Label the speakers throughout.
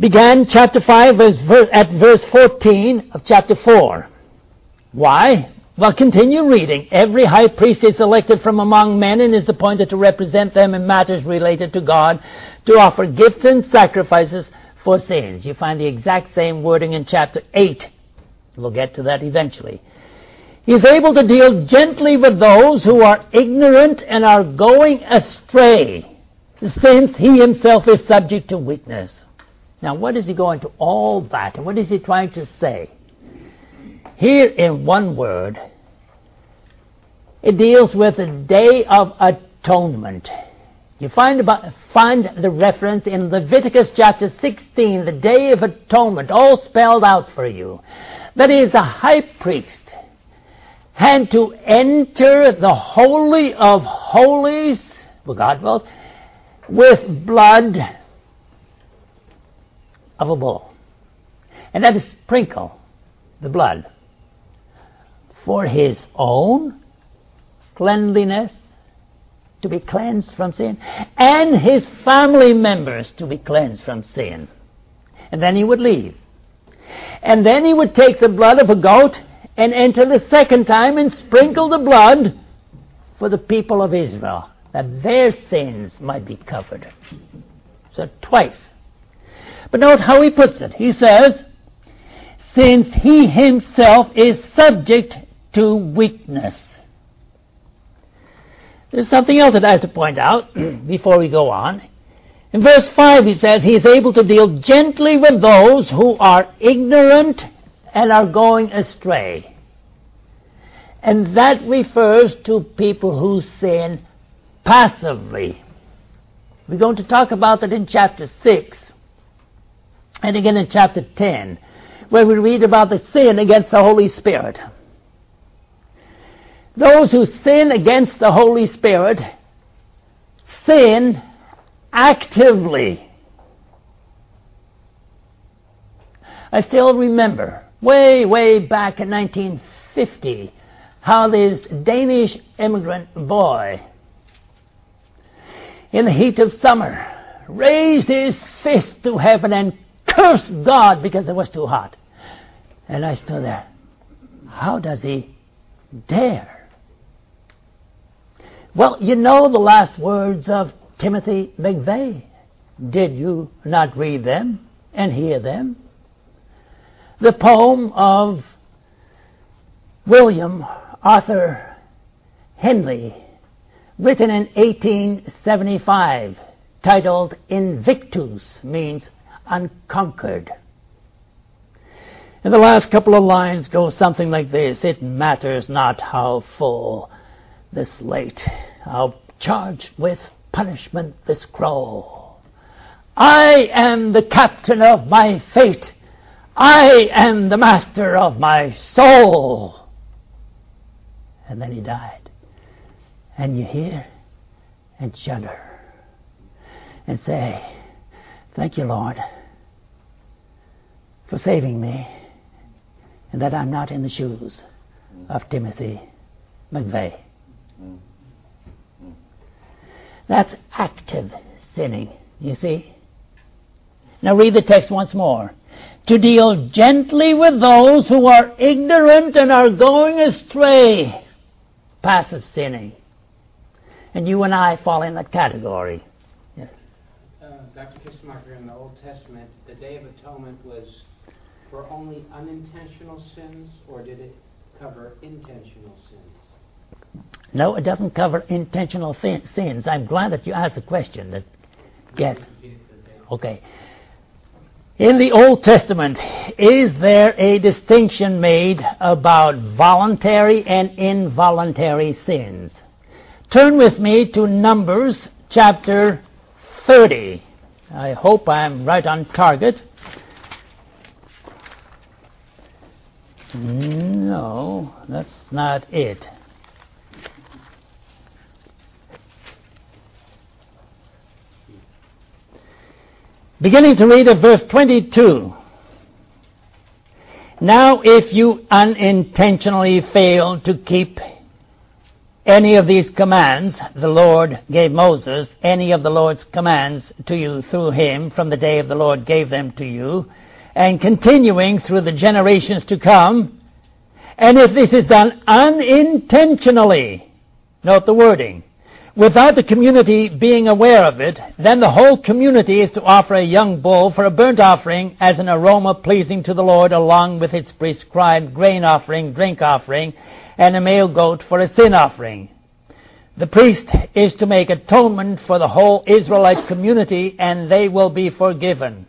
Speaker 1: began chapter 5 at verse 14 of chapter 4. Why? Well, continue reading. Every high priest is elected from among men and is appointed to represent them in matters related to God, to offer gifts and sacrifices for sins. You find the exact same wording in chapter 8. We'll get to that eventually. He is able to deal gently with those who are ignorant and are going astray, since he himself is subject to weakness. Now, what is he going to all that? And what is he trying to say? Here, in one word, it deals with the Day of Atonement. You find, about, find the reference in Leviticus chapter 16, the Day of Atonement, all spelled out for you. That is, the high priest had to enter the Holy of Holies, for God will, with blood of a bull. And that is sprinkle the blood for his own cleanliness to be cleansed from sin and his family members to be cleansed from sin. And then he would leave. And then he would take the blood of a goat and enter the second time and sprinkle the blood for the people of Israel that their sins might be covered. So twice but note how he puts it. He says, since he himself is subject to weakness. There's something else that I have to point out before we go on. In verse 5 he says, He is able to deal gently with those who are ignorant and are going astray. And that refers to people who sin passively. We're going to talk about that in chapter 6. And again in chapter 10, where we read about the sin against the Holy Spirit. Those who sin against the Holy Spirit sin actively. I still remember, way, way back in 1950, how this Danish immigrant boy, in the heat of summer, raised his fist to heaven and cursed God because it was too hot. And I stood there. How does he dare? Well, you know the last words of Timothy McVeigh. Did you not read them and hear them? The poem of William Arthur Henley, written in 1875, titled Invictus, means unconquered. And the last couple of lines go something like this It matters not how full the slate, how charged with punishment the scroll. I am the captain of my fate. I am the master of my soul. And then he died. And you hear and shudder and say, Thank you, Lord for saving me, and that I'm not in the shoes of Timothy McVeigh. That's active sinning, you see. Now read the text once more. To deal gently with those who are ignorant and are going astray. Passive sinning. And you and I fall in that category. Yes.
Speaker 2: Uh, Dr. Kistemaker, in the Old Testament, the Day of Atonement was for only unintentional sins, or did it cover intentional sins?
Speaker 1: No, it doesn't cover intentional sins. I'm glad that you asked the question. That yes. Okay. In the Old Testament, is there a distinction made about voluntary and involuntary sins? Turn with me to Numbers chapter 30. I hope I'm right on target. No, that's not it. Beginning to read at verse 22. Now, if you unintentionally fail to keep any of these commands the Lord gave Moses, any of the Lord's commands to you through him from the day of the Lord gave them to you, and continuing through the generations to come, and if this is done unintentionally, note the wording, without the community being aware of it, then the whole community is to offer a young bull for a burnt offering as an aroma pleasing to the Lord, along with its prescribed grain offering, drink offering, and a male goat for a sin offering. The priest is to make atonement for the whole Israelite community, and they will be forgiven.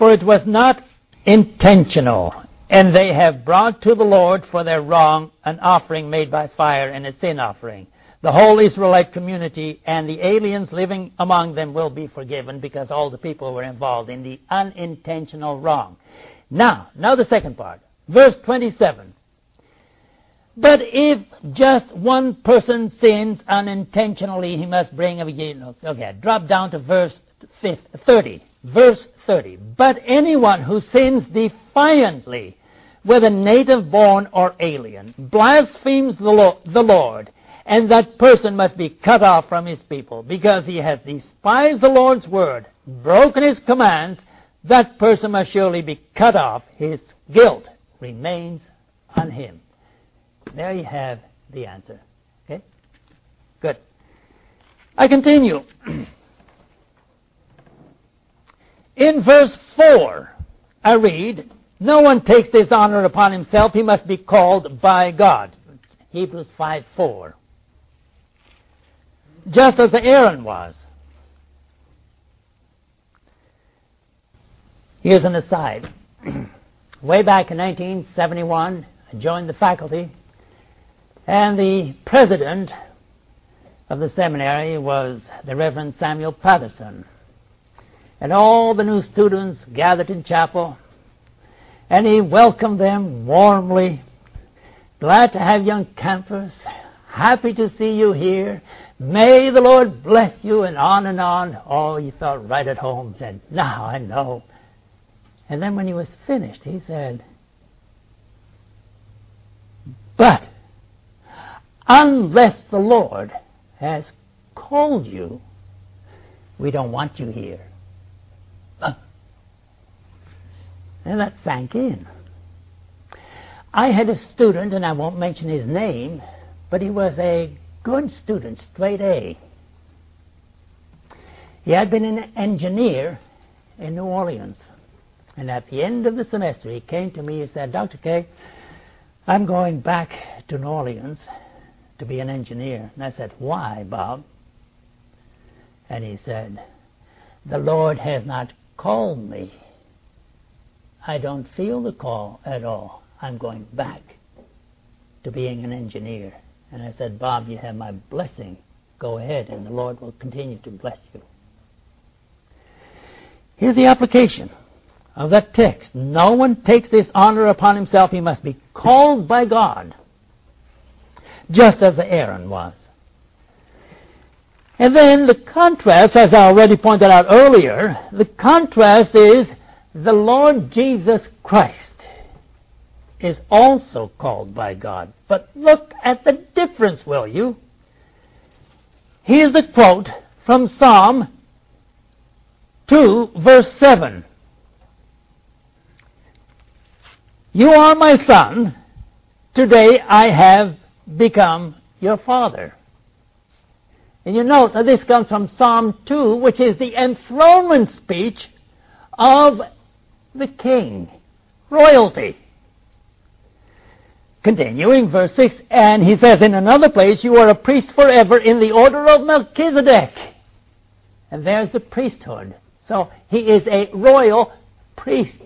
Speaker 1: For it was not intentional, and they have brought to the Lord for their wrong an offering made by fire and a sin offering the whole Israelite community and the aliens living among them will be forgiven because all the people were involved in the unintentional wrong. Now, now the second part. Verse 27. But if just one person sins unintentionally, he must bring a okay, drop down to verse 30. Verse 30. But anyone who sins defiantly, whether native born or alien, blasphemes the Lord and that person must be cut off from his people because he has despised the Lord's word, broken his commands. That person must surely be cut off. His guilt remains on him. There you have the answer. Okay? Good. I continue. In verse 4, I read, No one takes this honor upon himself, he must be called by God. Hebrews 5 4 just as Aaron was. Here's an aside. Way back in 1971, I joined the faculty, and the president of the seminary was the Reverend Samuel Patterson. And all the new students gathered in chapel, and he welcomed them warmly. Glad to have young campers. Happy to see you here. May the Lord bless you, and on and on. Oh, he felt right at home. Said, Now I know. And then when he was finished, he said, But unless the Lord has called you, we don't want you here. And that sank in. I had a student, and I won't mention his name, but he was a good student, straight A. He had been an engineer in New Orleans. And at the end of the semester, he came to me and said, Dr. K, I'm going back to New Orleans to be an engineer. And I said, Why, Bob? And he said, The Lord has not called me. I don't feel the call at all. I'm going back to being an engineer. And I said, Bob, you have my blessing. Go ahead, and the Lord will continue to bless you. Here's the application of that text. No one takes this honor upon himself. He must be called by God, just as Aaron was. And then the contrast, as I already pointed out earlier, the contrast is the Lord Jesus Christ is also called by God. But look at the difference, will you? Here's the quote from Psalm 2, verse 7. You are my son. Today I have become your father. And you note that this comes from Psalm 2, which is the enthronement speech of the king, royalty. Continuing, verse 6, and he says in another place, You are a priest forever in the order of Melchizedek. And there's the priesthood. So he is a royal priest.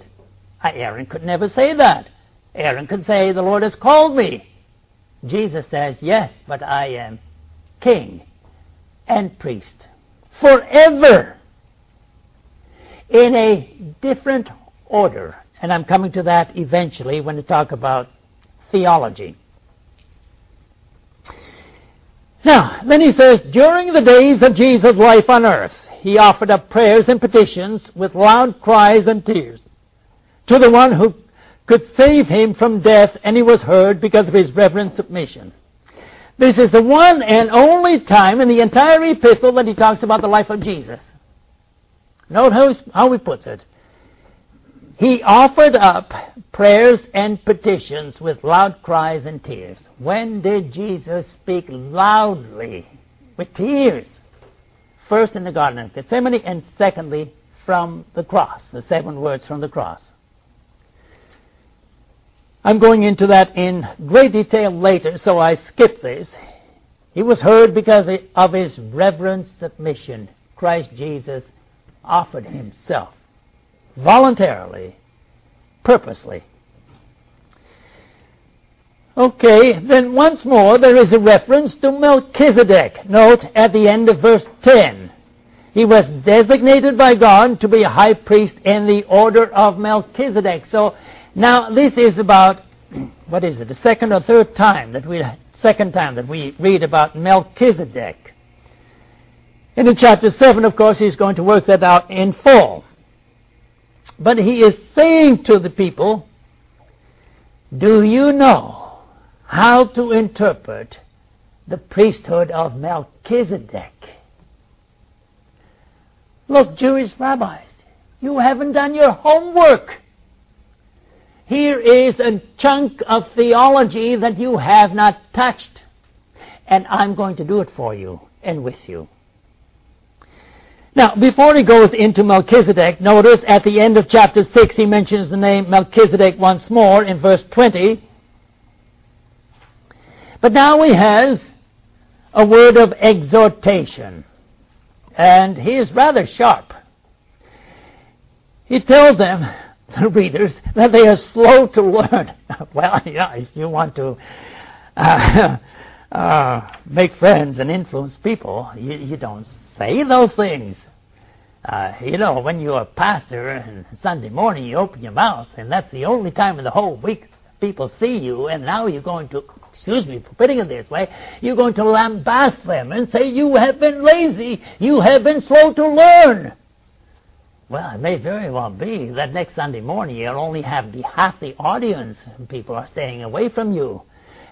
Speaker 1: Aaron could never say that. Aaron could say, The Lord has called me. Jesus says, Yes, but I am king and priest forever in a different order, and I'm coming to that eventually when we talk about theology. Now, then he says, during the days of Jesus' life on earth, he offered up prayers and petitions with loud cries and tears to the one who could save him from death, and he was heard because of his reverent submission. This is the one and only time in the entire epistle that he talks about the life of Jesus. Note how, how he puts it. He offered up prayers and petitions with loud cries and tears. When did Jesus speak loudly with tears? First in the Garden of Gethsemane, and secondly from the cross, the seven words from the cross. I'm going into that in great detail later, so I skip this. He was heard because of his reverent submission. Christ Jesus offered himself voluntarily, purposely. Okay, then once more there is a reference to Melchizedek. Note at the end of verse 10. He was designated by God to be a high priest in the order of Melchizedek. So now, this is about, what is it, the second or third time that we, second time that we read about Melchizedek. And in chapter 7, of course, he's going to work that out in full. But he is saying to the people, Do you know how to interpret the priesthood of Melchizedek? Look, Jewish rabbis, you haven't done your homework. Here is a chunk of theology that you have not touched, and I'm going to do it for you and with you. Now, before he goes into Melchizedek, notice at the end of chapter 6 he mentions the name Melchizedek once more in verse 20. But now he has a word of exhortation. And he is rather sharp. He tells them, the readers that they are slow to learn. well, yeah, if you want to uh, uh, make friends and influence people, you, you don't say those things. Uh, you know, when you're a pastor and Sunday morning you open your mouth, and that's the only time in the whole week people see you, and now you're going to, excuse me for putting it this way, you're going to lambast them and say, You have been lazy, you have been slow to learn. Well, it may very well be that next Sunday morning you'll only have the half the audience. People are staying away from you.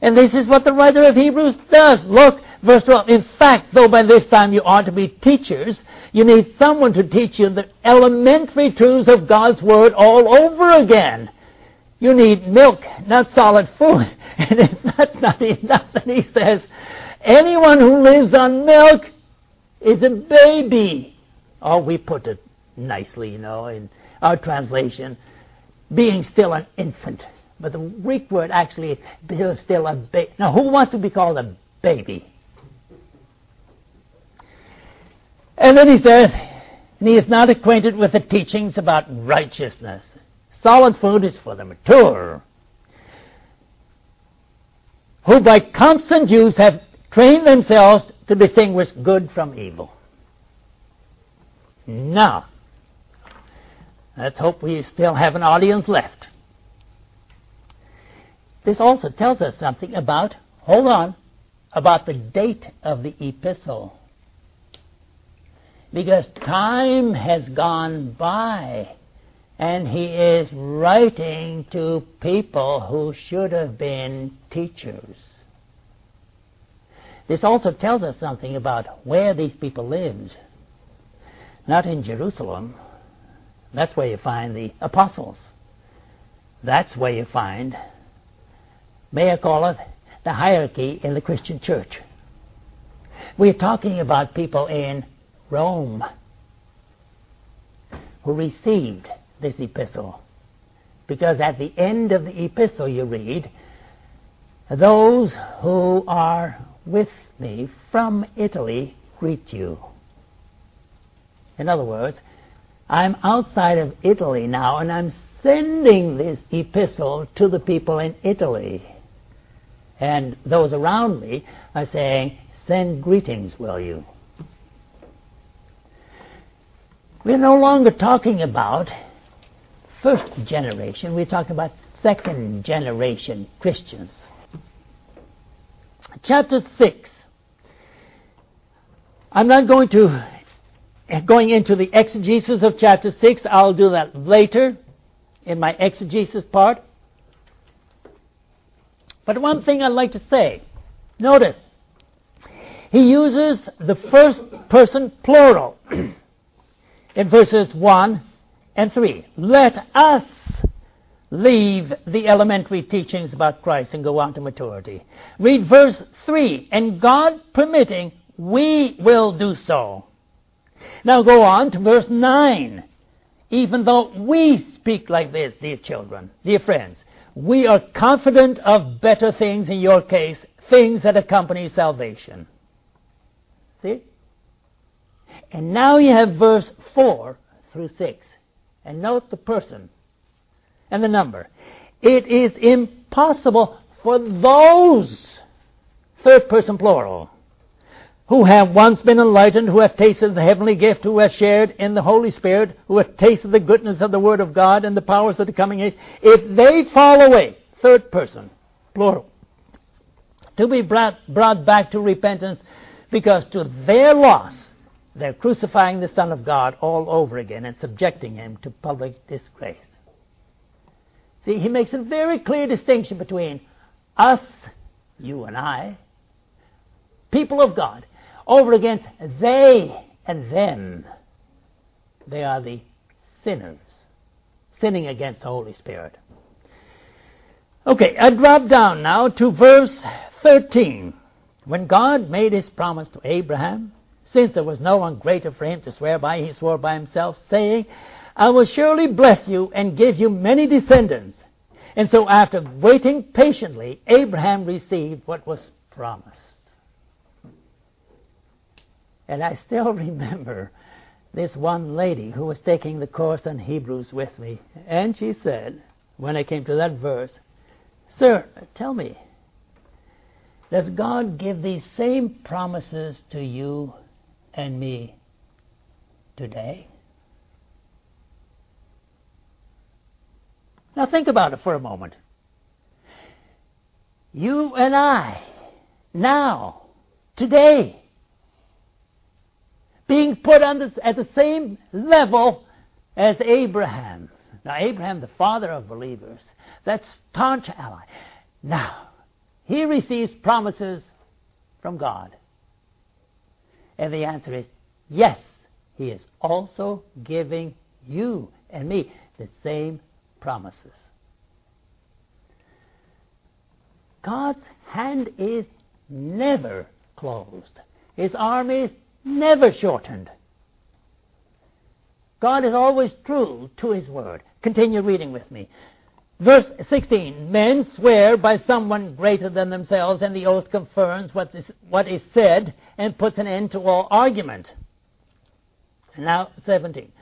Speaker 1: And this is what the writer of Hebrews does. Look, verse 12. In fact, though by this time you ought to be teachers, you need someone to teach you the elementary truths of God's Word all over again. You need milk, not solid food. And if that's not enough, then he says, anyone who lives on milk is a baby. Oh, we put it nicely, you know, in our translation, being still an infant. But the Greek word actually is still a baby. Now, who wants to be called a baby? And then he says, and he is not acquainted with the teachings about righteousness. Solid food is for the mature, who by constant use have trained themselves to distinguish good from evil. Now, Let's hope we still have an audience left. This also tells us something about, hold on, about the date of the epistle. Because time has gone by, and he is writing to people who should have been teachers. This also tells us something about where these people lived. Not in Jerusalem, that's where you find the apostles. That's where you find, may I call it, the hierarchy in the Christian church. We're talking about people in Rome who received this epistle. Because at the end of the epistle you read, those who are with me from Italy greet you. In other words, I'm outside of Italy now, and I'm sending this epistle to the people in Italy. And those around me are saying, Send greetings, will you? We're no longer talking about first generation, we're talking about second generation Christians. Chapter 6. I'm not going to going into the exegesis of chapter 6. I'll do that later in my exegesis part. But one thing I'd like to say notice, he uses the first person plural in verses 1 and 3. Let us leave the elementary teachings about Christ and go on to maturity. Read verse 3 and God permitting, we will do so. Now go on to verse 9. Even though we speak like this, dear children, dear friends, we are confident of better things in your case, things that accompany salvation. See? And now you have verse 4 through 6. And note the person and the number. It is impossible for those, third person plural, who have once been enlightened, who have tasted the heavenly gift, who have shared in the Holy Spirit, who have tasted the goodness of the Word of God and the powers of the coming age, if they fall away, third person, plural, to be brought, brought back to repentance, because to their loss, they're crucifying the Son of God all over again and subjecting him to public disgrace. See, he makes a very clear distinction between us, you and I, people of God, over against they and them. They are the sinners, sinning against the Holy Spirit. Okay, I drop down now to verse 13. When God made his promise to Abraham, since there was no one greater for him to swear by, he swore by himself, saying, I will surely bless you and give you many descendants. And so, after waiting patiently, Abraham received what was promised. And I still remember this one lady who was taking the course on Hebrews with me. And she said, when I came to that verse, Sir, tell me, does God give these same promises to you and me today? Now think about it for a moment. You and I, now, today, being put on at the same level as Abraham. Now, Abraham, the father of believers, that staunch ally. Now, he receives promises from God. And the answer is yes, he is also giving you and me the same promises. God's hand is never closed. His arm is never shortened. God is always true to His word. Continue reading with me. Verse 16 Men swear by someone greater than themselves, and the oath confirms what is, what is said and puts an end to all argument. Now, 17.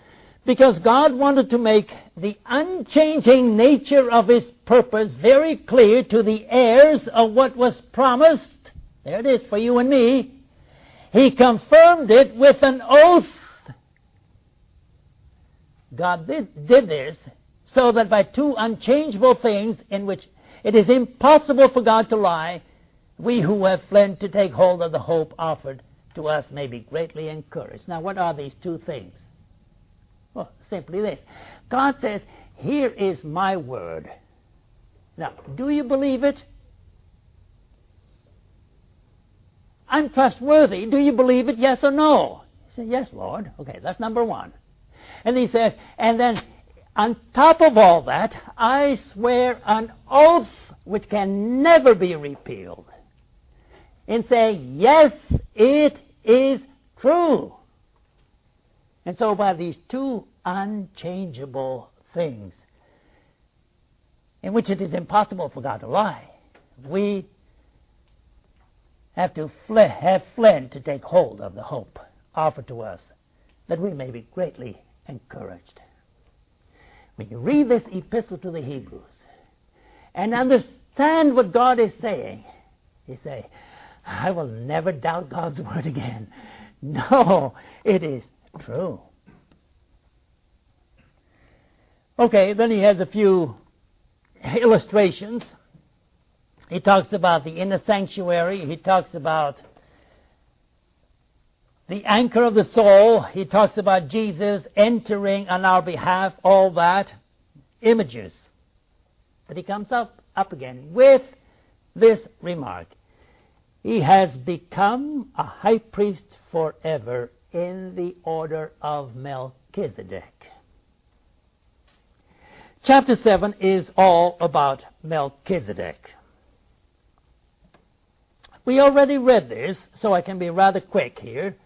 Speaker 1: Because God wanted to make the unchanging nature of His purpose very clear to the heirs of what was promised. There it is for you and me. He confirmed it with an oath. God did, did this so that by two unchangeable things in which it is impossible for God to lie, we who have fled to take hold of the hope offered to us may be greatly encouraged. Now, what are these two things? Well, simply this God says, Here is my word. Now, do you believe it? I'm trustworthy. Do you believe it? Yes or no? He said, Yes, Lord. Okay, that's number one. And he says, And then on top of all that, I swear an oath which can never be repealed in saying, Yes, it is true. And so, by these two unchangeable things, in which it is impossible for God to lie, we have to have fled to take hold of the hope offered to us, that we may be greatly encouraged. When you read this epistle to the Hebrews and understand what God is saying, you say, I will never doubt God's word again. No, it is true. Okay, then he has a few illustrations. He talks about the inner sanctuary. He talks about the anchor of the soul. He talks about Jesus entering on our behalf, all that. Images. But he comes up, up again with this remark. He has become a high priest forever in the order of Melchizedek. Chapter 7 is all about Melchizedek. We already read this, so I can be rather quick here.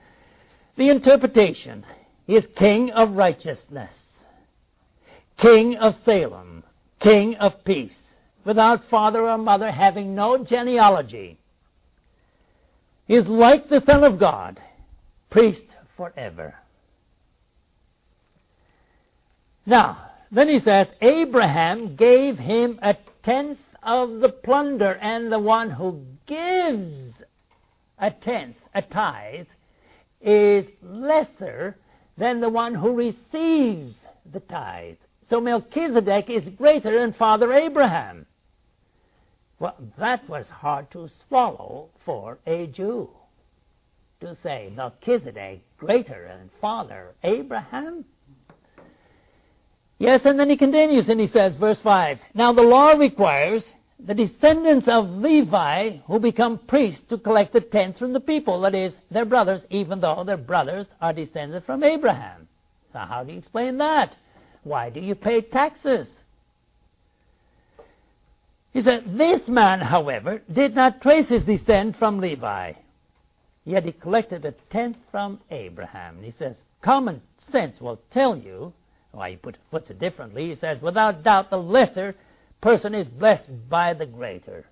Speaker 1: The interpretation is King of righteousness, King of Salem, King of peace, without father or mother, having no genealogy. Is like the Son of God, priest forever. Now, then he says, Abraham gave him a tenth of the plunder, and the one who gives a tenth, a tithe, is lesser than the one who receives the tithe. So Melchizedek is greater than Father Abraham. Well, that was hard to swallow for a Jew. To say Melchizedek greater than Father Abraham? Yes, and then he continues and he says, verse 5 Now the law requires the descendants of Levi who become priests to collect the tenth from the people, that is, their brothers, even though their brothers are descended from Abraham. So, how do you explain that? Why do you pay taxes? He said, This man, however, did not trace his descent from Levi, yet he collected a tenth from Abraham. And he says, Common sense will tell you why he put, puts it differently. He says, without doubt, the lesser person is blessed by the greater.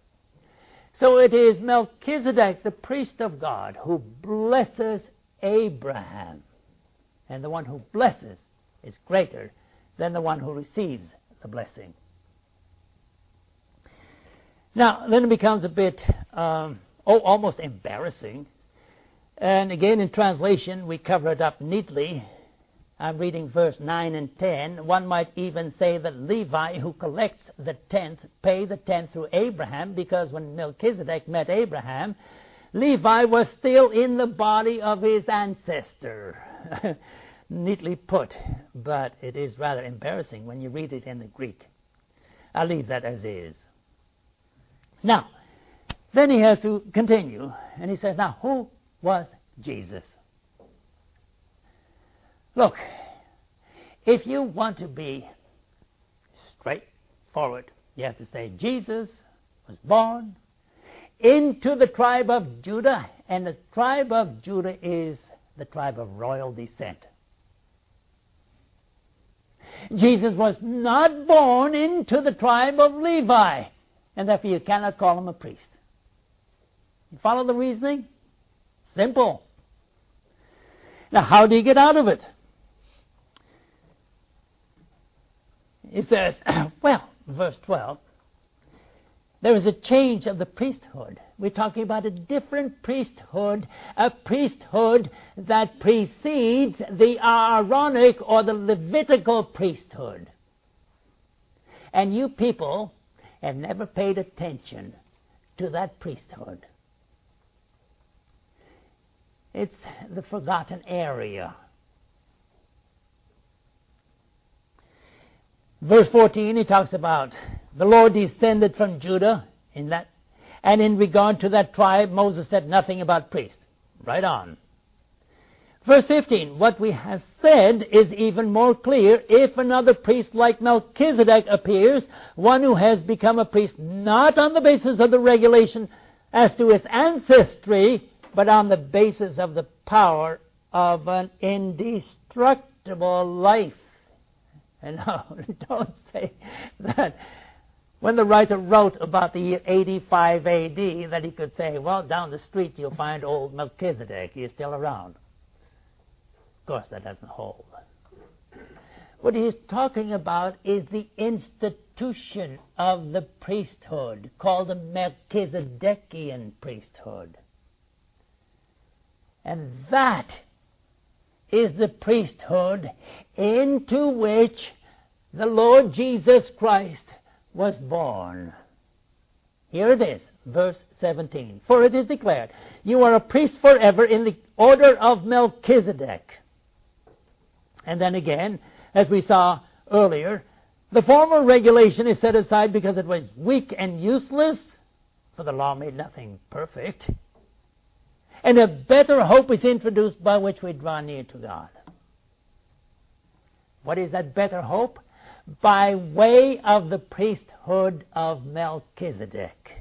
Speaker 1: So it is Melchizedek, the priest of God, who blesses Abraham. And the one who blesses is greater than the one who receives the blessing. Now, then it becomes a bit, um, oh, almost embarrassing. And again, in translation, we cover it up neatly I'm reading verse 9 and 10. One might even say that Levi, who collects the tenth, paid the tenth through Abraham, because when Melchizedek met Abraham, Levi was still in the body of his ancestor. Neatly put, but it is rather embarrassing when you read it in the Greek. I'll leave that as is. Now, then he has to continue, and he says, Now, who was Jesus? Look, if you want to be straightforward, you have to say Jesus was born into the tribe of Judah, and the tribe of Judah is the tribe of royal descent. Jesus was not born into the tribe of Levi, and therefore you cannot call him a priest. You follow the reasoning? Simple. Now, how do you get out of it? He says, well, verse 12, there is a change of the priesthood. We're talking about a different priesthood, a priesthood that precedes the Aaronic or the Levitical priesthood. And you people have never paid attention to that priesthood. It's the forgotten area Verse 14, he talks about the Lord descended from Judah in that, and in regard to that tribe, Moses said nothing about priests. Right on. Verse 15, what we have said is even more clear. If another priest like Melchizedek appears, one who has become a priest not on the basis of the regulation as to his ancestry, but on the basis of the power of an indestructible life. And no, don't say that when the writer wrote about the year 85 AD that he could say, well, down the street you'll find old Melchizedek. He's still around. Of course, that doesn't hold. What he's talking about is the institution of the priesthood called the Melchizedekian priesthood. And that is the priesthood into which the Lord Jesus Christ was born. Here it is, verse 17. For it is declared, You are a priest forever in the order of Melchizedek. And then again, as we saw earlier, the former regulation is set aside because it was weak and useless, for the law made nothing perfect. And a better hope is introduced by which we draw near to God. What is that better hope? By way of the priesthood of Melchizedek.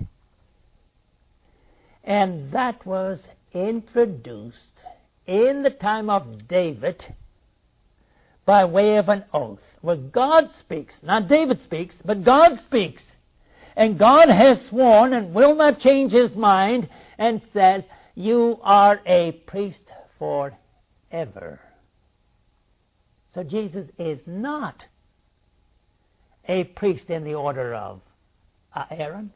Speaker 1: And that was introduced in the time of David by way of an oath, where God speaks. Not David speaks, but God speaks. And God has sworn and will not change his mind and said, You are a priest forever. So Jesus is not a priest in the order of uh, Aaron,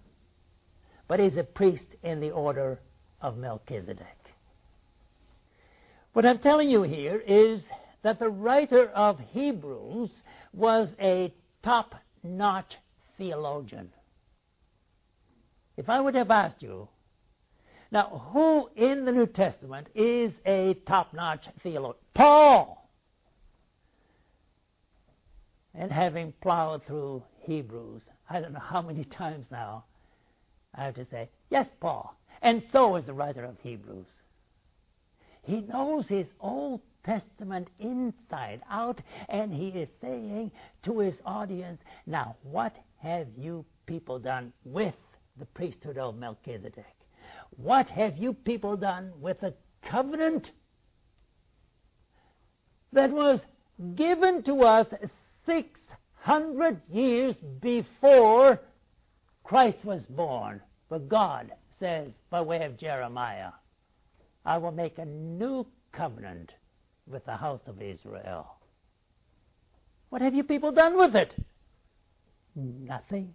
Speaker 1: but he's a priest in the order of Melchizedek. What I'm telling you here is that the writer of Hebrews was a top notch theologian. If I would have asked you, now who in the New Testament is a top notch theologian? Paul! And having plowed through Hebrews, I don't know how many times now, I have to say, yes, Paul. And so is the writer of Hebrews. He knows his Old Testament inside out, and he is saying to his audience, Now, what have you people done with the priesthood of Melchizedek? What have you people done with the covenant that was given to us 600 years before Christ was born? But God says, by way of Jeremiah, I will make a new covenant with the house of Israel. What have you people done with it? Nothing.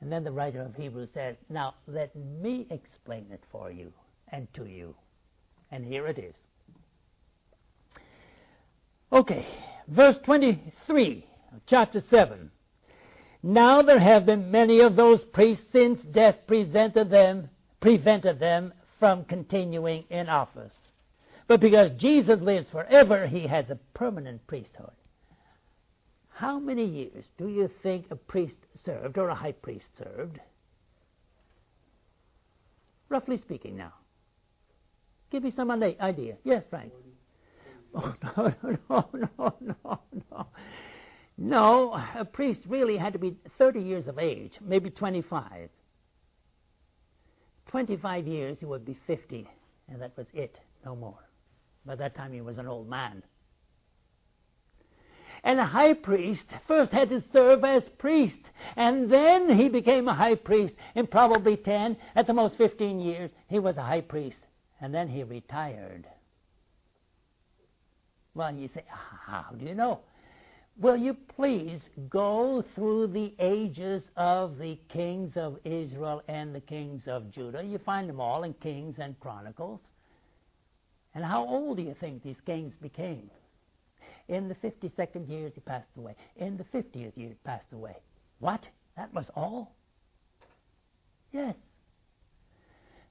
Speaker 1: And then the writer of Hebrews says, Now let me explain it for you and to you. And here it is. Okay, verse 23, chapter 7. Now there have been many of those priests since death prevented them, prevented them from continuing in office. But because Jesus lives forever, he has a permanent priesthood. How many years do you think a priest served or a high priest served? Roughly speaking, now. Give me some idea. Yes, Frank. Oh, no, no, no, no, no. No, a priest really had to be 30 years of age, maybe 25. 25 years, he would be 50, and that was it, no more. By that time, he was an old man. And a high priest first had to serve as priest, and then he became a high priest. In probably 10, at the most 15 years, he was a high priest, and then he retired. Well, you say, how do you know? Will you please go through the ages of the kings of Israel and the kings of Judah? You find them all in Kings and Chronicles. And how old do you think these kings became? In the 52nd years, he passed away. In the 50th year, he passed away. What? That was all? Yes.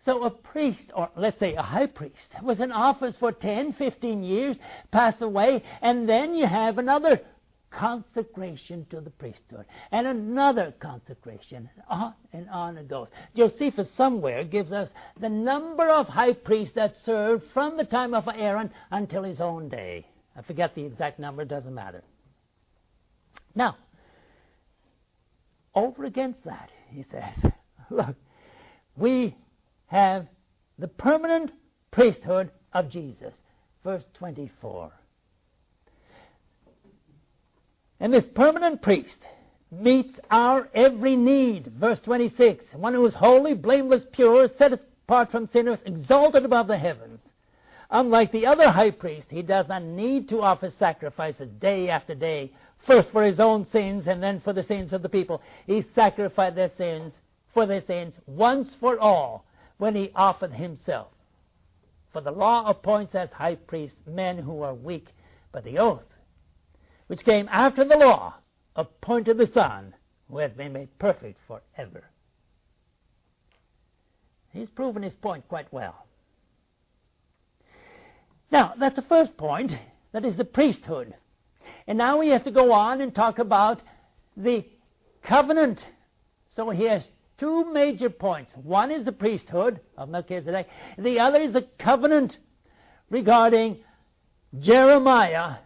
Speaker 1: So a priest, or let's say a high priest, was in office for 10, 15 years, passed away, and then you have another consecration to the priesthood, and another consecration, and on and on it goes. Josephus somewhere gives us the number of high priests that served from the time of Aaron until his own day. I forget the exact number, doesn't matter. Now, over against that, he says, look, we have the permanent priesthood of Jesus. Verse 24. And this permanent priest meets our every need. Verse 26 One who is holy, blameless, pure, set apart from sinners, exalted above the heavens. Unlike the other high priest, he does not need to offer sacrifices day after day, first for his own sins and then for the sins of the people. He sacrificed their sins for their sins once for all when he offered himself. For the law appoints as high priests men who are weak, but the oath which came after the law, appointed the Son, who has been made perfect forever. He's proven his point quite well. Now, that's the first point. That is the priesthood. And now we have to go on and talk about the covenant. So he has two major points. One is the priesthood of Melchizedek, the other is the covenant regarding Jeremiah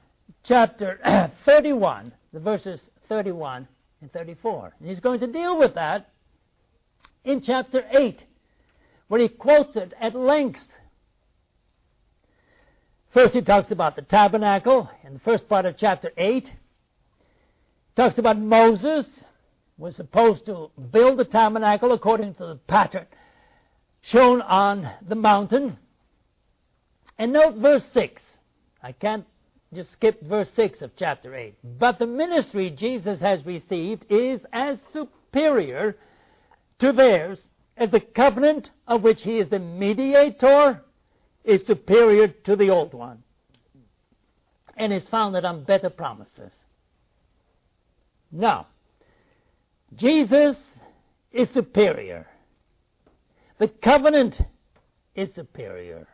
Speaker 1: chapter 31, the verses 31 and 34. And he's going to deal with that in chapter 8, where he quotes it at length. First, he talks about the tabernacle in the first part of chapter 8. He talks about Moses was supposed to build the tabernacle according to the pattern shown on the mountain. And note verse 6. I can't just skip verse 6 of chapter 8. But the ministry Jesus has received is as superior to theirs as the covenant of which he is the mediator is superior to the old one and is founded on better promises. Now, Jesus is superior. The covenant is superior.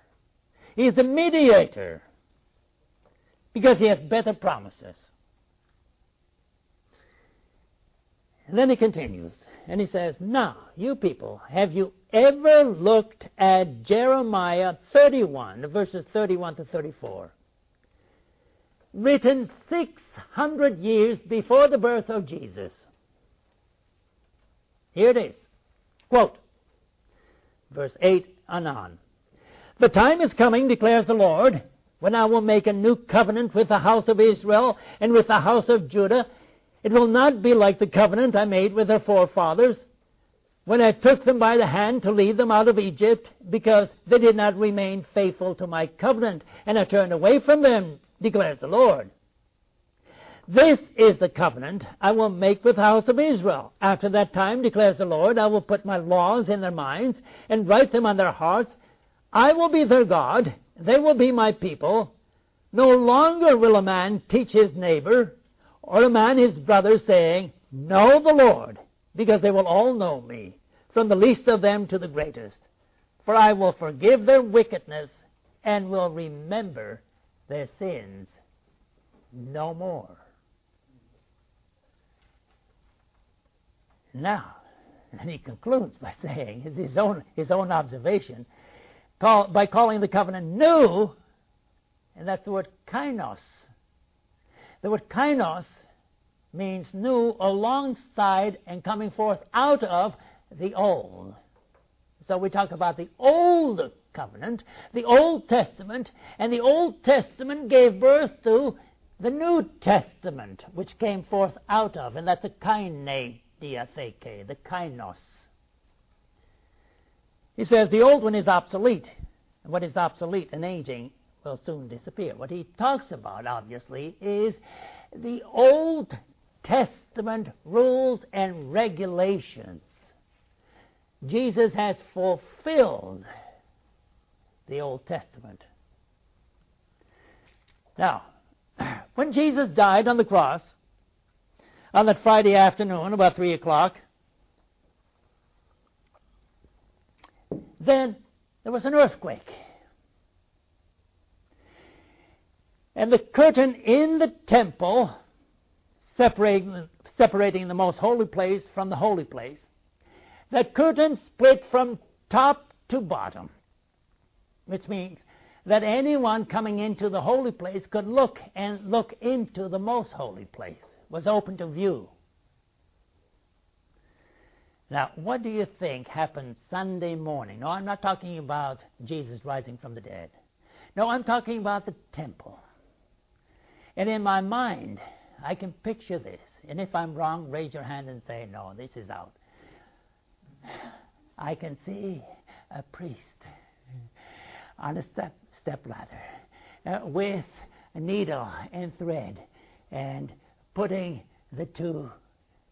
Speaker 1: He is the mediator because he has better promises. And then he continues, and he says, Now, you people, have you ever looked at Jeremiah 31, verses 31 to 34? Written 600 years before the birth of Jesus. Here it is. Quote, verse 8 and on. The time is coming, declares the Lord, when I will make a new covenant with the house of Israel and with the house of Judah. It will not be like the covenant I made with their forefathers when I took them by the hand to lead them out of Egypt, because they did not remain faithful to my covenant, and I turned away from them, declares the Lord. This is the covenant I will make with the house of Israel. After that time, declares the Lord, I will put my laws in their minds and write them on their hearts. I will be their God, they will be my people. No longer will a man teach his neighbor or a man his brother, saying, Know the Lord, because they will all know me, from the least of them to the greatest. For I will forgive their wickedness and will remember their sins no more. Now, and he concludes by saying, is his own, his own observation, call, by calling the covenant new, and that's the word kainos. The word kainos means new alongside and coming forth out of the old. So we talk about the old covenant, the Old Testament, and the Old Testament gave birth to the New Testament, which came forth out of, and that's a kaine diatheke, the kainos. He says the old one is obsolete. And what is obsolete and aging will soon disappear. What he talks about, obviously, is the Old Testament rules and regulations. Jesus has fulfilled the Old Testament. Now, when Jesus died on the cross, on that Friday afternoon, about 3 o'clock, then there was an earthquake. And the curtain in the temple, separating, separating the most holy place from the holy place, that curtain split from top to bottom, which means that anyone coming into the holy place could look and look into the most holy place was open to view. Now, what do you think happened Sunday morning? No, I'm not talking about Jesus rising from the dead. No, I'm talking about the temple. And in my mind, I can picture this. And if I'm wrong, raise your hand and say, no, this is out. I can see a priest on a step, step ladder uh, with a needle and thread and putting the two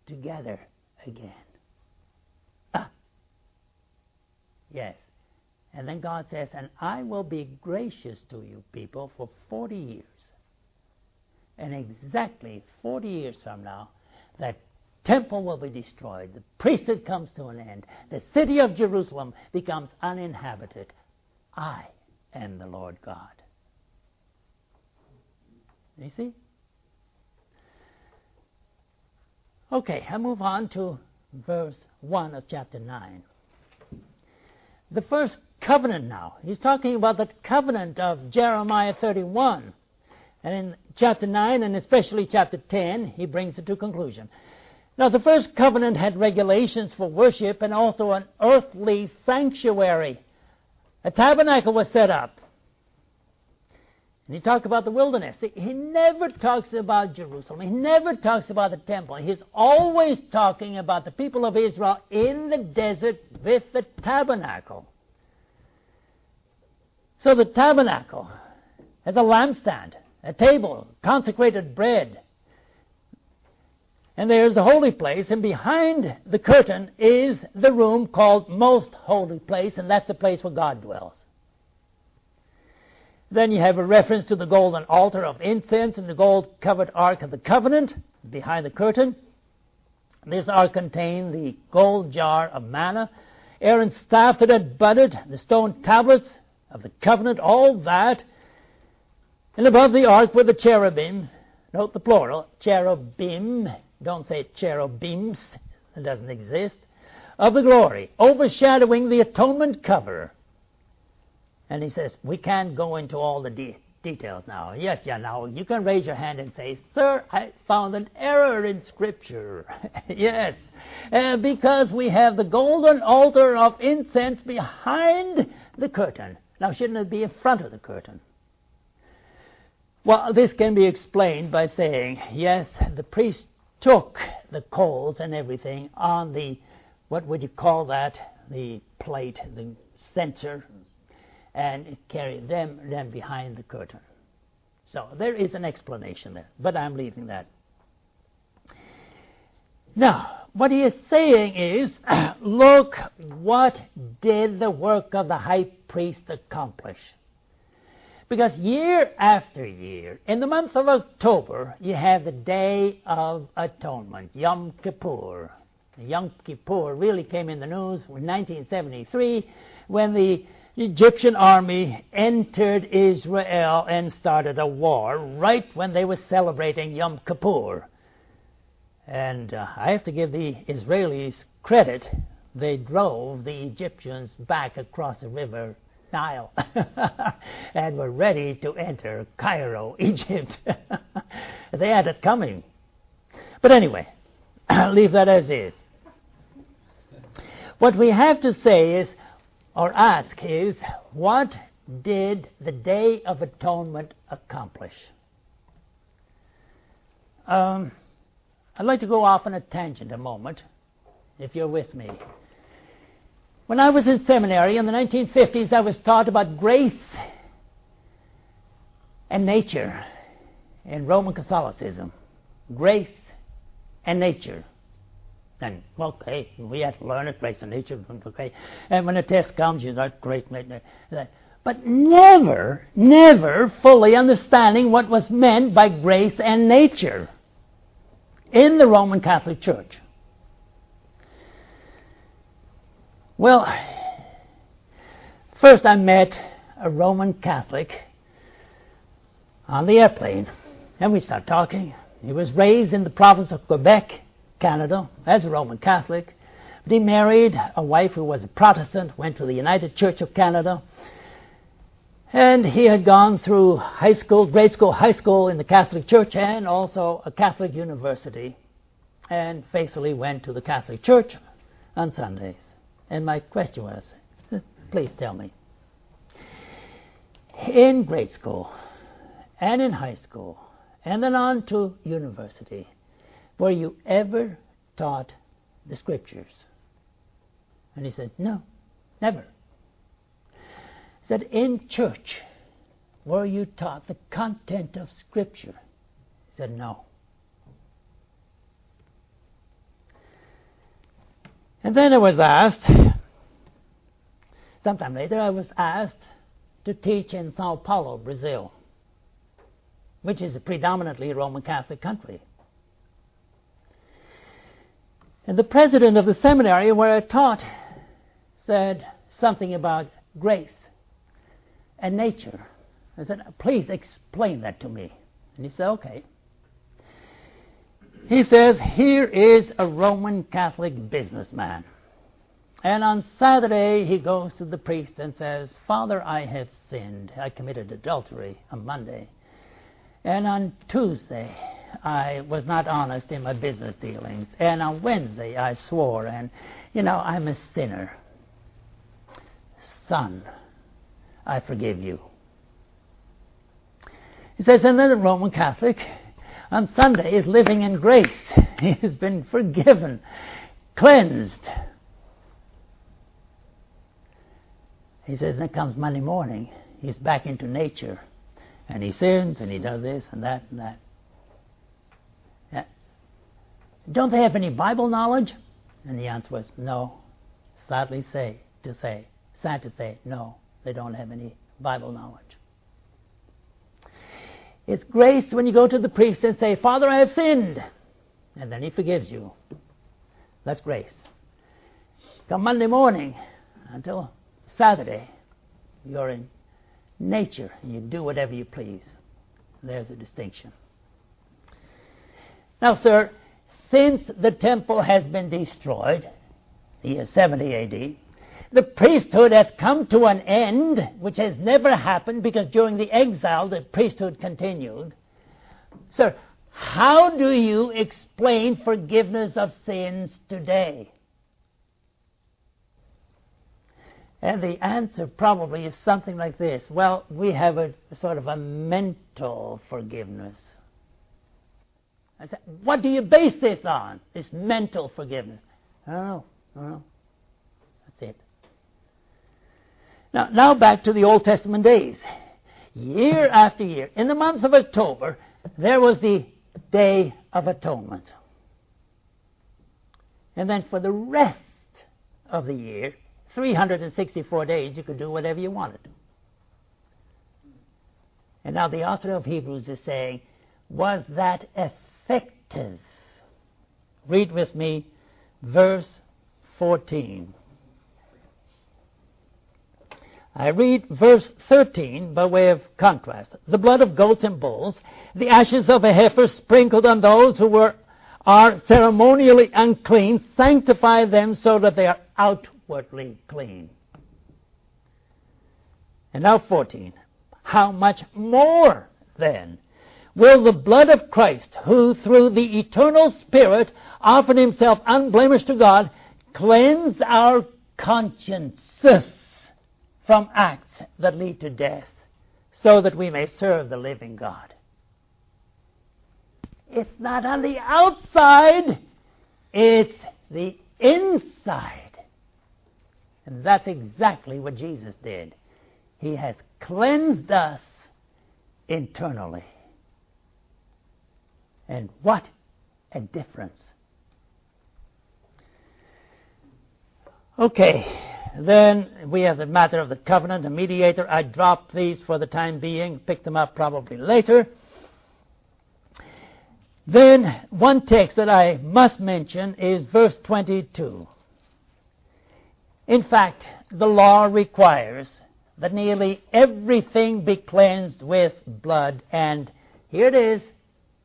Speaker 1: together again. Ah. Yes. And then God says, And I will be gracious to you people for 40 years. And exactly 40 years from now, that temple will be destroyed. The priesthood comes to an end. The city of Jerusalem becomes uninhabited. I am the Lord God. You see? Okay, I move on to verse 1 of chapter 9. The first covenant now. He's talking about the covenant of Jeremiah 31. And in chapter 9 and especially chapter 10, he brings it to conclusion. Now, the first covenant had regulations for worship and also an earthly sanctuary. A tabernacle was set up. And he talked about the wilderness. He never talks about Jerusalem. He never talks about the temple. He's always talking about the people of Israel in the desert with the tabernacle. So the tabernacle has a lampstand, a table, consecrated bread. And there's the holy place, and behind the curtain is the room called Most Holy Place, and that's the place where God dwells. Then you have a reference to the golden altar of incense and the gold covered Ark of the Covenant behind the curtain. This ark contained the gold jar of manna, Aaron's staff that had budded, the stone tablets of the covenant, all that. And above the ark were the cherubim. Note the plural, cherubim. Don't say cherubims, it doesn't exist. Of the glory, overshadowing the atonement cover. And he says, we can't go into all the de- details now. Yes, yeah, now you can raise your hand and say, Sir, I found an error in Scripture. yes, uh, because we have the golden altar of incense behind the curtain. Now, shouldn't it be in front of the curtain? Well, this can be explained by saying, yes, the priest took the coals and everything on the, what would you call that? The plate, the censer, and carried them then behind the curtain. So there is an explanation there, but I'm leaving that. Now, what he is saying is, look what did the work of the high priest accomplish. Because year after year, in the month of October, you have the Day of Atonement, Yom Kippur. Yom Kippur really came in the news in 1973 when the Egyptian army entered Israel and started a war right when they were celebrating Yom Kippur. And uh, I have to give the Israelis credit. They drove the Egyptians back across the river Nile and were ready to enter Cairo, Egypt. they had it coming. But anyway, leave that as is. What we have to say is or ask is what did the Day of Atonement accomplish? Um, I'd like to go off on a tangent a moment, if you're with me. When I was in seminary in the 1950s, I was taught about grace and nature in Roman Catholicism. Grace and nature. And okay, we have to learn it, grace and nature, okay. And when a test comes, you're not great, but never, never fully understanding what was meant by grace and nature in the Roman Catholic Church. Well, first I met a Roman Catholic on the airplane, and we started talking. He was raised in the province of Quebec Canada as a Roman Catholic. But he married a wife who was a Protestant, went to the United Church of Canada. And he had gone through high school, grade school, high school in the Catholic Church, and also a Catholic university, and faithfully went to the Catholic Church on Sundays. And my question was please tell me. In grade school, and in high school, and then on to university, were you ever taught the scriptures? And he said, No, never. He said, In church, were you taught the content of scripture? He said, No. And then I was asked, sometime later, I was asked to teach in Sao Paulo, Brazil. which is a predominantly Roman Catholic country. And the president of the seminary where I taught said something about grace and nature. I said, please explain that to me. And he said, okay. He says, here is a Roman Catholic businessman. And on Saturday, he goes to the priest and says, Father, I have sinned. I committed adultery on Monday. And on Tuesday, I was not honest in my business dealings. And on Wednesday, I swore. And, you know, I'm a sinner. Son, I forgive you. He says, and then the Roman Catholic on Sunday is living in grace. He has been forgiven, cleansed. He says, then comes Monday morning, he's back into nature. And he sins and he does this and that and that. Yeah. Don't they have any Bible knowledge? And the answer was no. Sadly say to say, sad to say, no, they don't have any Bible knowledge. It's grace when you go to the priest and say, Father, I have sinned. And then he forgives you. That's grace. Come Monday morning until Saturday, you're in nature and you do whatever you please. There's a distinction. Now, sir, since the temple has been destroyed, the year 70 AD, the priesthood has come to an end, which has never happened because during the exile the priesthood continued. Sir, how do you explain forgiveness of sins today? And the answer probably is something like this. Well, we have a sort of a mental forgiveness. I said, what do you base this on? This mental forgiveness. I don't know. I don't know. That's it. Now, now back to the Old Testament days. Year after year, in the month of October, there was the Day of Atonement. And then for the rest of the year, 364 days, you could do whatever you wanted. And now the author of Hebrews is saying, was that effective? Read with me verse 14. I read verse 13 by way of contrast. The blood of goats and bulls, the ashes of a heifer sprinkled on those who were are ceremonially unclean, sanctify them so that they are outwardly clean. And now 14. How much more then will the blood of Christ, who through the eternal Spirit offered himself unblemished to God, cleanse our consciences from acts that lead to death, so that we may serve the living God? It's not on the outside, it's the inside. And that's exactly what Jesus did. He has cleansed us internally. And what a difference. Okay, then we have the matter of the covenant, the mediator. I dropped these for the time being, pick them up probably later. Then, one text that I must mention is verse 22. In fact, the law requires that nearly everything be cleansed with blood. And here it is.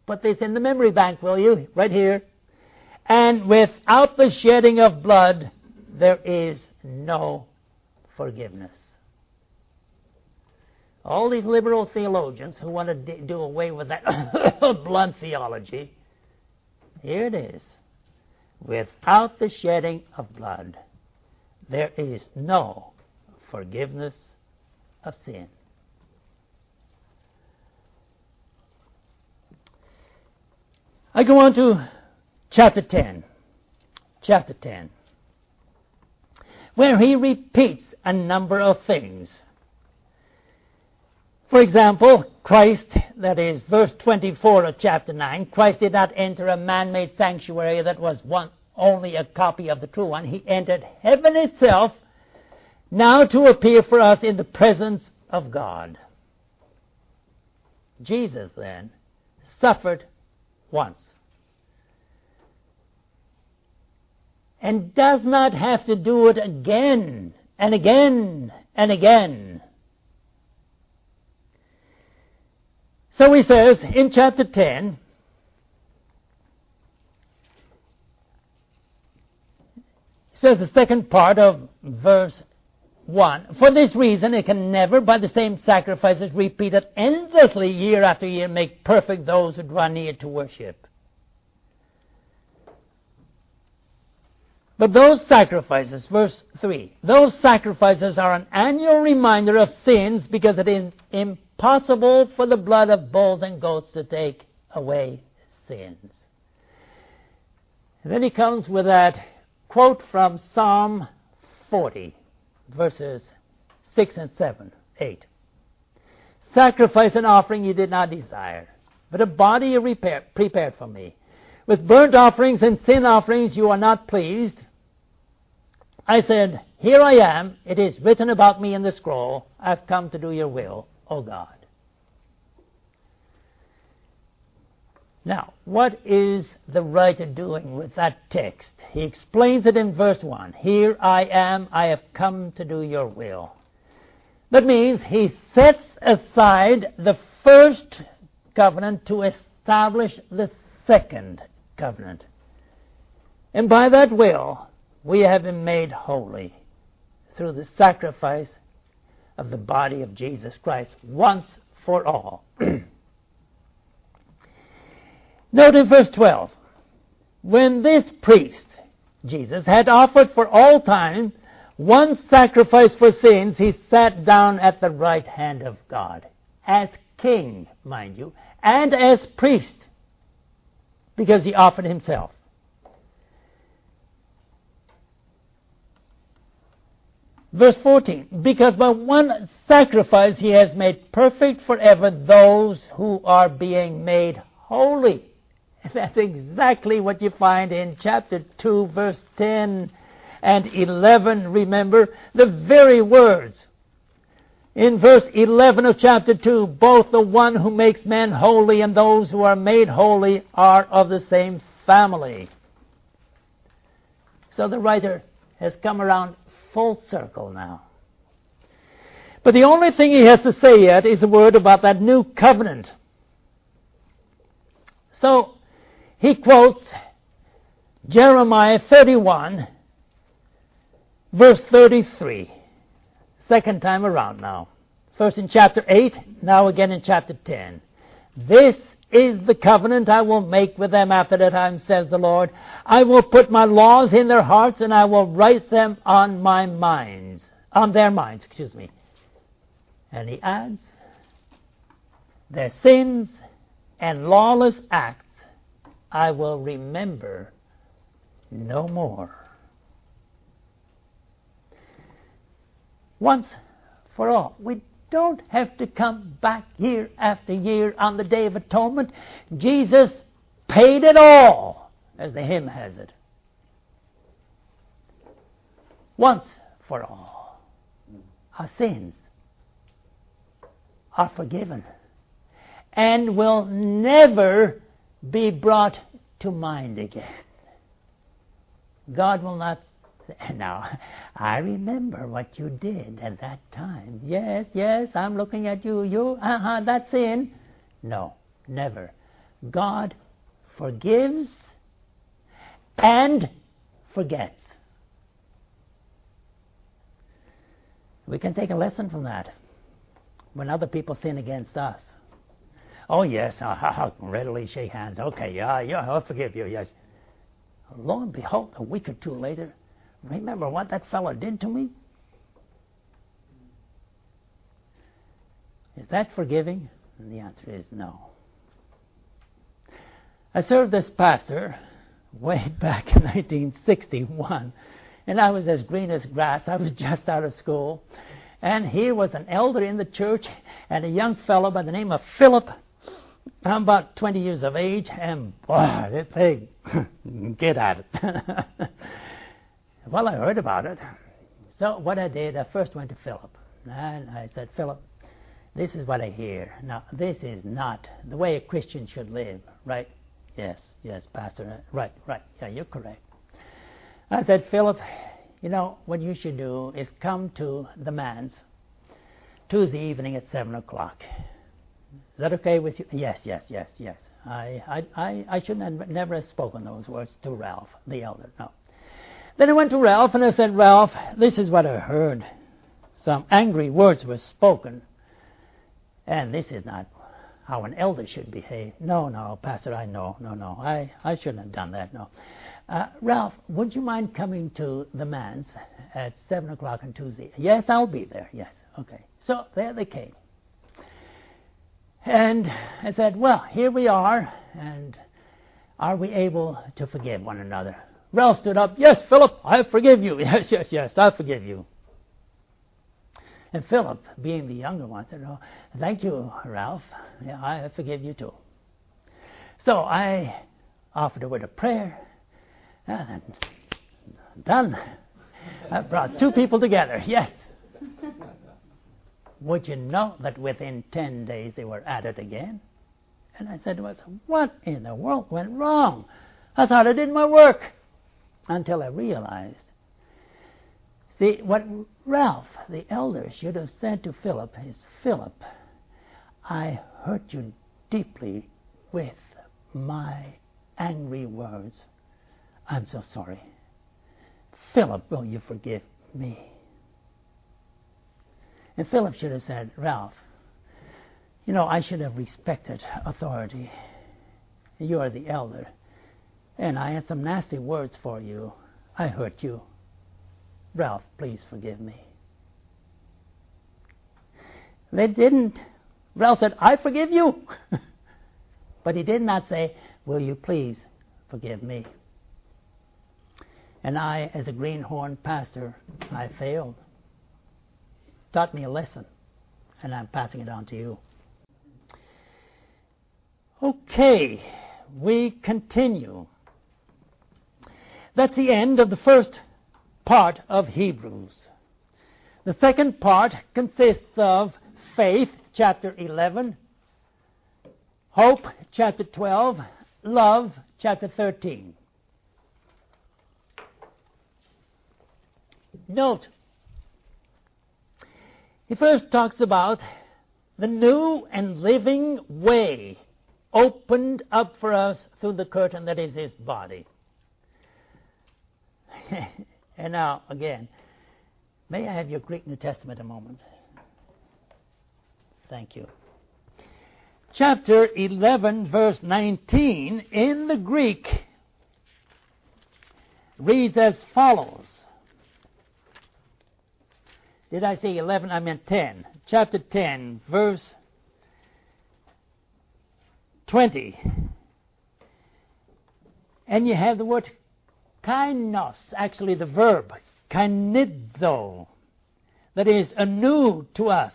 Speaker 1: Put this in the memory bank, will you? Right here. And without the shedding of blood, there is no forgiveness. All these liberal theologians who want to do away with that blood theology, here it is. Without the shedding of blood, there is no forgiveness of sin. I go on to chapter 10. Chapter 10. Where he repeats a number of things. For example, Christ, that is verse 24 of chapter 9, Christ did not enter a man made sanctuary that was one, only a copy of the true one. He entered heaven itself now to appear for us in the presence of God. Jesus then, suffered once. And does not have to do it again and again and again. So he says in chapter 10, says the second part of verse 1 For this reason, it can never, by the same sacrifices repeated endlessly year after year, make perfect those who draw near to worship. But those sacrifices, verse 3, those sacrifices are an annual reminder of sins because it is impossible for the blood of bulls and goats to take away sins. And then he comes with that quote from Psalm 40 verses 6 and 7, 8. Sacrifice and offering you did not desire, but a body you prepared for me. With burnt offerings and sin offerings you are not pleased. I said, Here I am. It is written about me in the scroll. I've come to do your will, O God. Now, what is the writer doing with that text? He explains it in verse 1. Here I am, I have come to do your will. That means he sets aside the first covenant to establish the second covenant. And by that will, we have been made holy through the sacrifice of the body of Jesus Christ once for all. Note in verse 12 when this priest, Jesus, had offered for all time one sacrifice for sins, he sat down at the right hand of God as king, mind you, and as priest because he offered himself. Verse 14, because by one sacrifice he has made perfect forever those who are being made holy. That's exactly what you find in chapter 2, verse 10 and 11. Remember the very words. In verse 11 of chapter 2, both the one who makes men holy and those who are made holy are of the same family. So the writer has come around full circle now. But the only thing he has to say yet is a word about that new covenant. So, he quotes Jeremiah 31, verse 33, second time around now. First in chapter 8, now again in chapter 10. This is the covenant I will make with them after that time, says the Lord. I will put my laws in their hearts and I will write them on my minds, on their minds, excuse me. And he adds, their sins and lawless acts I will remember no more. Once for all. We don't have to come back year after year on the Day of Atonement. Jesus paid it all, as the hymn has it. Once for all. Our sins are forgiven and will never be brought to mind again. God will not Now, I remember what you did at that time. Yes, yes, I'm looking at you. You, uh huh, that's sin. No, never. God forgives and forgets. We can take a lesson from that when other people sin against us. Oh, yes, I'll readily shake hands. Okay, yeah, yeah, I'll forgive you, yes. Lo and behold, a week or two later, remember what that fellow did to me? Is that forgiving? And the answer is no. I served as pastor way back in 1961, and I was as green as grass. I was just out of school. And here was an elder in the church and a young fellow by the name of Philip I'm about 20 years of age, and boy, this thing, get at it. Well, I heard about it. So what I did, I first went to Philip. And I said, Philip, This is what I hear. Now, this is not the way a Christian should live, right? Yes, yes, Pastor. Uh, right, right. Yeah, you're correct. I said, Philip, you know, what you should do is come to the manse Tuesday evening at 7 o'clock. Is that okay with you? Yes, yes, yes, yes. I, I, I, I shouldn't have never have spoken those words to Ralph, the elder. No. Then I went to Ralph and I said, Ralph, this is what I heard. Some angry words were spoken, and this is not how an elder should behave. No, no, Pastor, I know. No, no, I, I shouldn't have done that. No. Uh, Ralph, would you mind coming to the manse at 7 o'clock on Tuesday? Yes, I'll be there. Yes, okay. So there they came. And I said, Well, here we are, and are we able to forgive one another? Ralph stood up, Yes, Philip, I forgive you. Yes, yes, yes, I forgive you. And Philip, being the younger one, said, Oh, thank you, Ralph. Yeah, I forgive you too. So I offered a word of prayer, and done. I brought two people together, yes. Would you know that within 10 days they were at it again? And I said to myself, What in the world went wrong? I thought I did my work. Until I realized. See, what Ralph, the elder, should have said to Philip is Philip, I hurt you deeply with my angry words. I'm so sorry. Philip, will you forgive me? And Philip should have said, Ralph, you know, I should have respected authority. You are the elder. And I had some nasty words for you. I hurt you. Ralph, please forgive me. They didn't. Ralph said, I forgive you. but he did not say, Will you please forgive me? And I, as a greenhorn pastor, I failed. Taught me a lesson, and I'm passing it on to you. Okay, we continue. That's the end of the first part of Hebrews. The second part consists of faith, chapter 11, hope, chapter 12, love, chapter 13. Note, he first talks about the new and living way opened up for us through the curtain that is his body. and now, again, may I have your Greek New Testament a moment? Thank you. Chapter 11, verse 19, in the Greek, reads as follows. Did I say 11? I meant 10. Chapter 10, verse 20. And you have the word kainos, actually the verb, kainidzo, that is anew to us.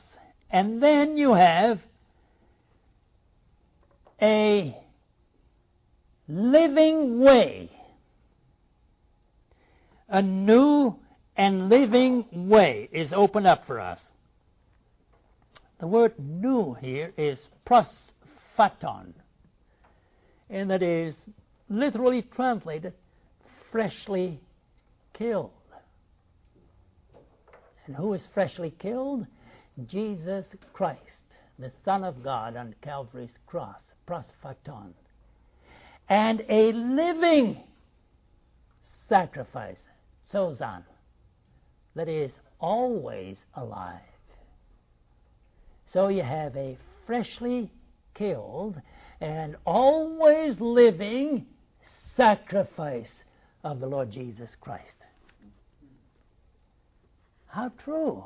Speaker 1: And then you have a living way, a new and living way is opened up for us. The word new here is prosphaton, and that is literally translated freshly killed. And who is freshly killed? Jesus Christ, the Son of God on Calvary's cross, prosphaton. And a living sacrifice, sozan, that is always alive. So you have a freshly killed and always living sacrifice of the Lord Jesus Christ. How true.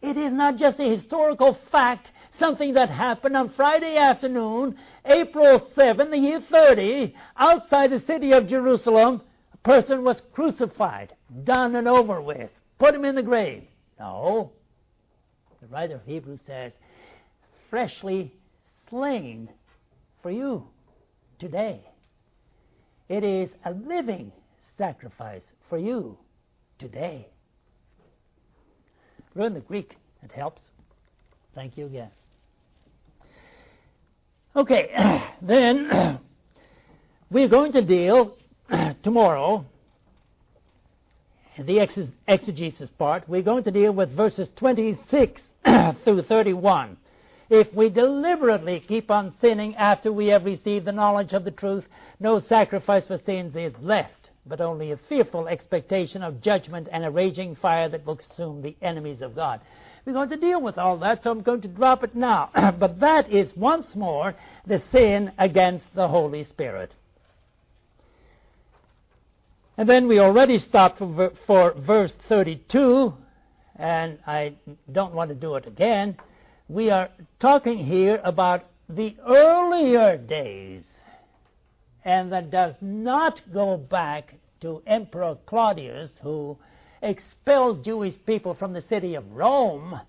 Speaker 1: It is not just a historical fact, something that happened on Friday afternoon, April 7, the year 30, outside the city of Jerusalem. A person was crucified, done and over with. Put him in the grave. No. The writer of Hebrews says, freshly slain for you today. It is a living sacrifice for you today. Learn the Greek, it helps. Thank you again. Okay, then we're going to deal tomorrow, the exegesis part, we're going to deal with verses 26 through 31. If we deliberately keep on sinning after we have received the knowledge of the truth, no sacrifice for sins is left, but only a fearful expectation of judgment and a raging fire that will consume the enemies of God. We're going to deal with all that, so I'm going to drop it now. but that is once more the sin against the Holy Spirit. And then we already stopped for, for verse 32, and I don't want to do it again. We are talking here about the earlier days, and that does not go back to Emperor Claudius, who expelled Jewish people from the city of Rome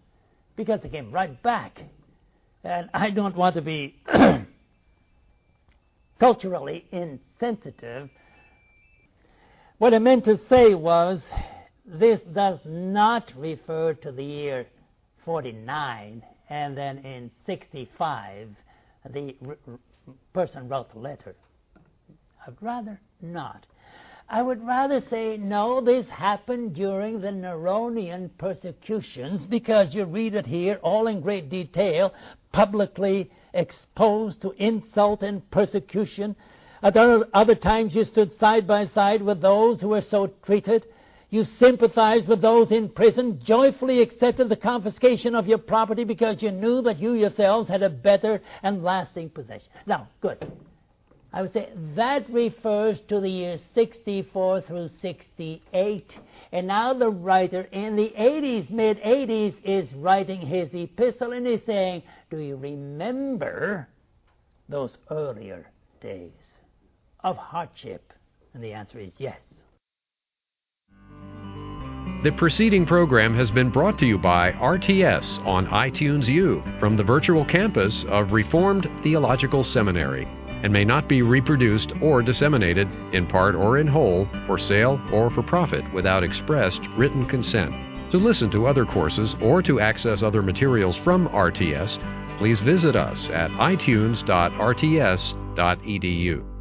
Speaker 1: because they came right back. And I don't want to be culturally insensitive. What I meant to say was this does not refer to the year 49 and then in 65 the person wrote the letter. I'd rather not. I would rather say, no, this happened during the Neronian persecutions because you read it here all in great detail, publicly exposed to insult and persecution. At other times you stood side by side with those who were so treated. You sympathized with those in prison, joyfully accepted the confiscation of your property because you knew that you yourselves had a better and lasting possession. Now, good. I would say that refers to the years 64 through 68. And now the writer in the 80s, mid 80s, is writing his epistle and he's saying, Do you remember those earlier days of hardship? And the answer is yes.
Speaker 3: The preceding program has been brought to you by RTS on iTunes U from the virtual campus of Reformed Theological Seminary and may not be reproduced or disseminated, in part or in whole, for sale or for profit without expressed written consent. To listen to other courses or to access other materials from RTS, please visit us at itunes.rts.edu.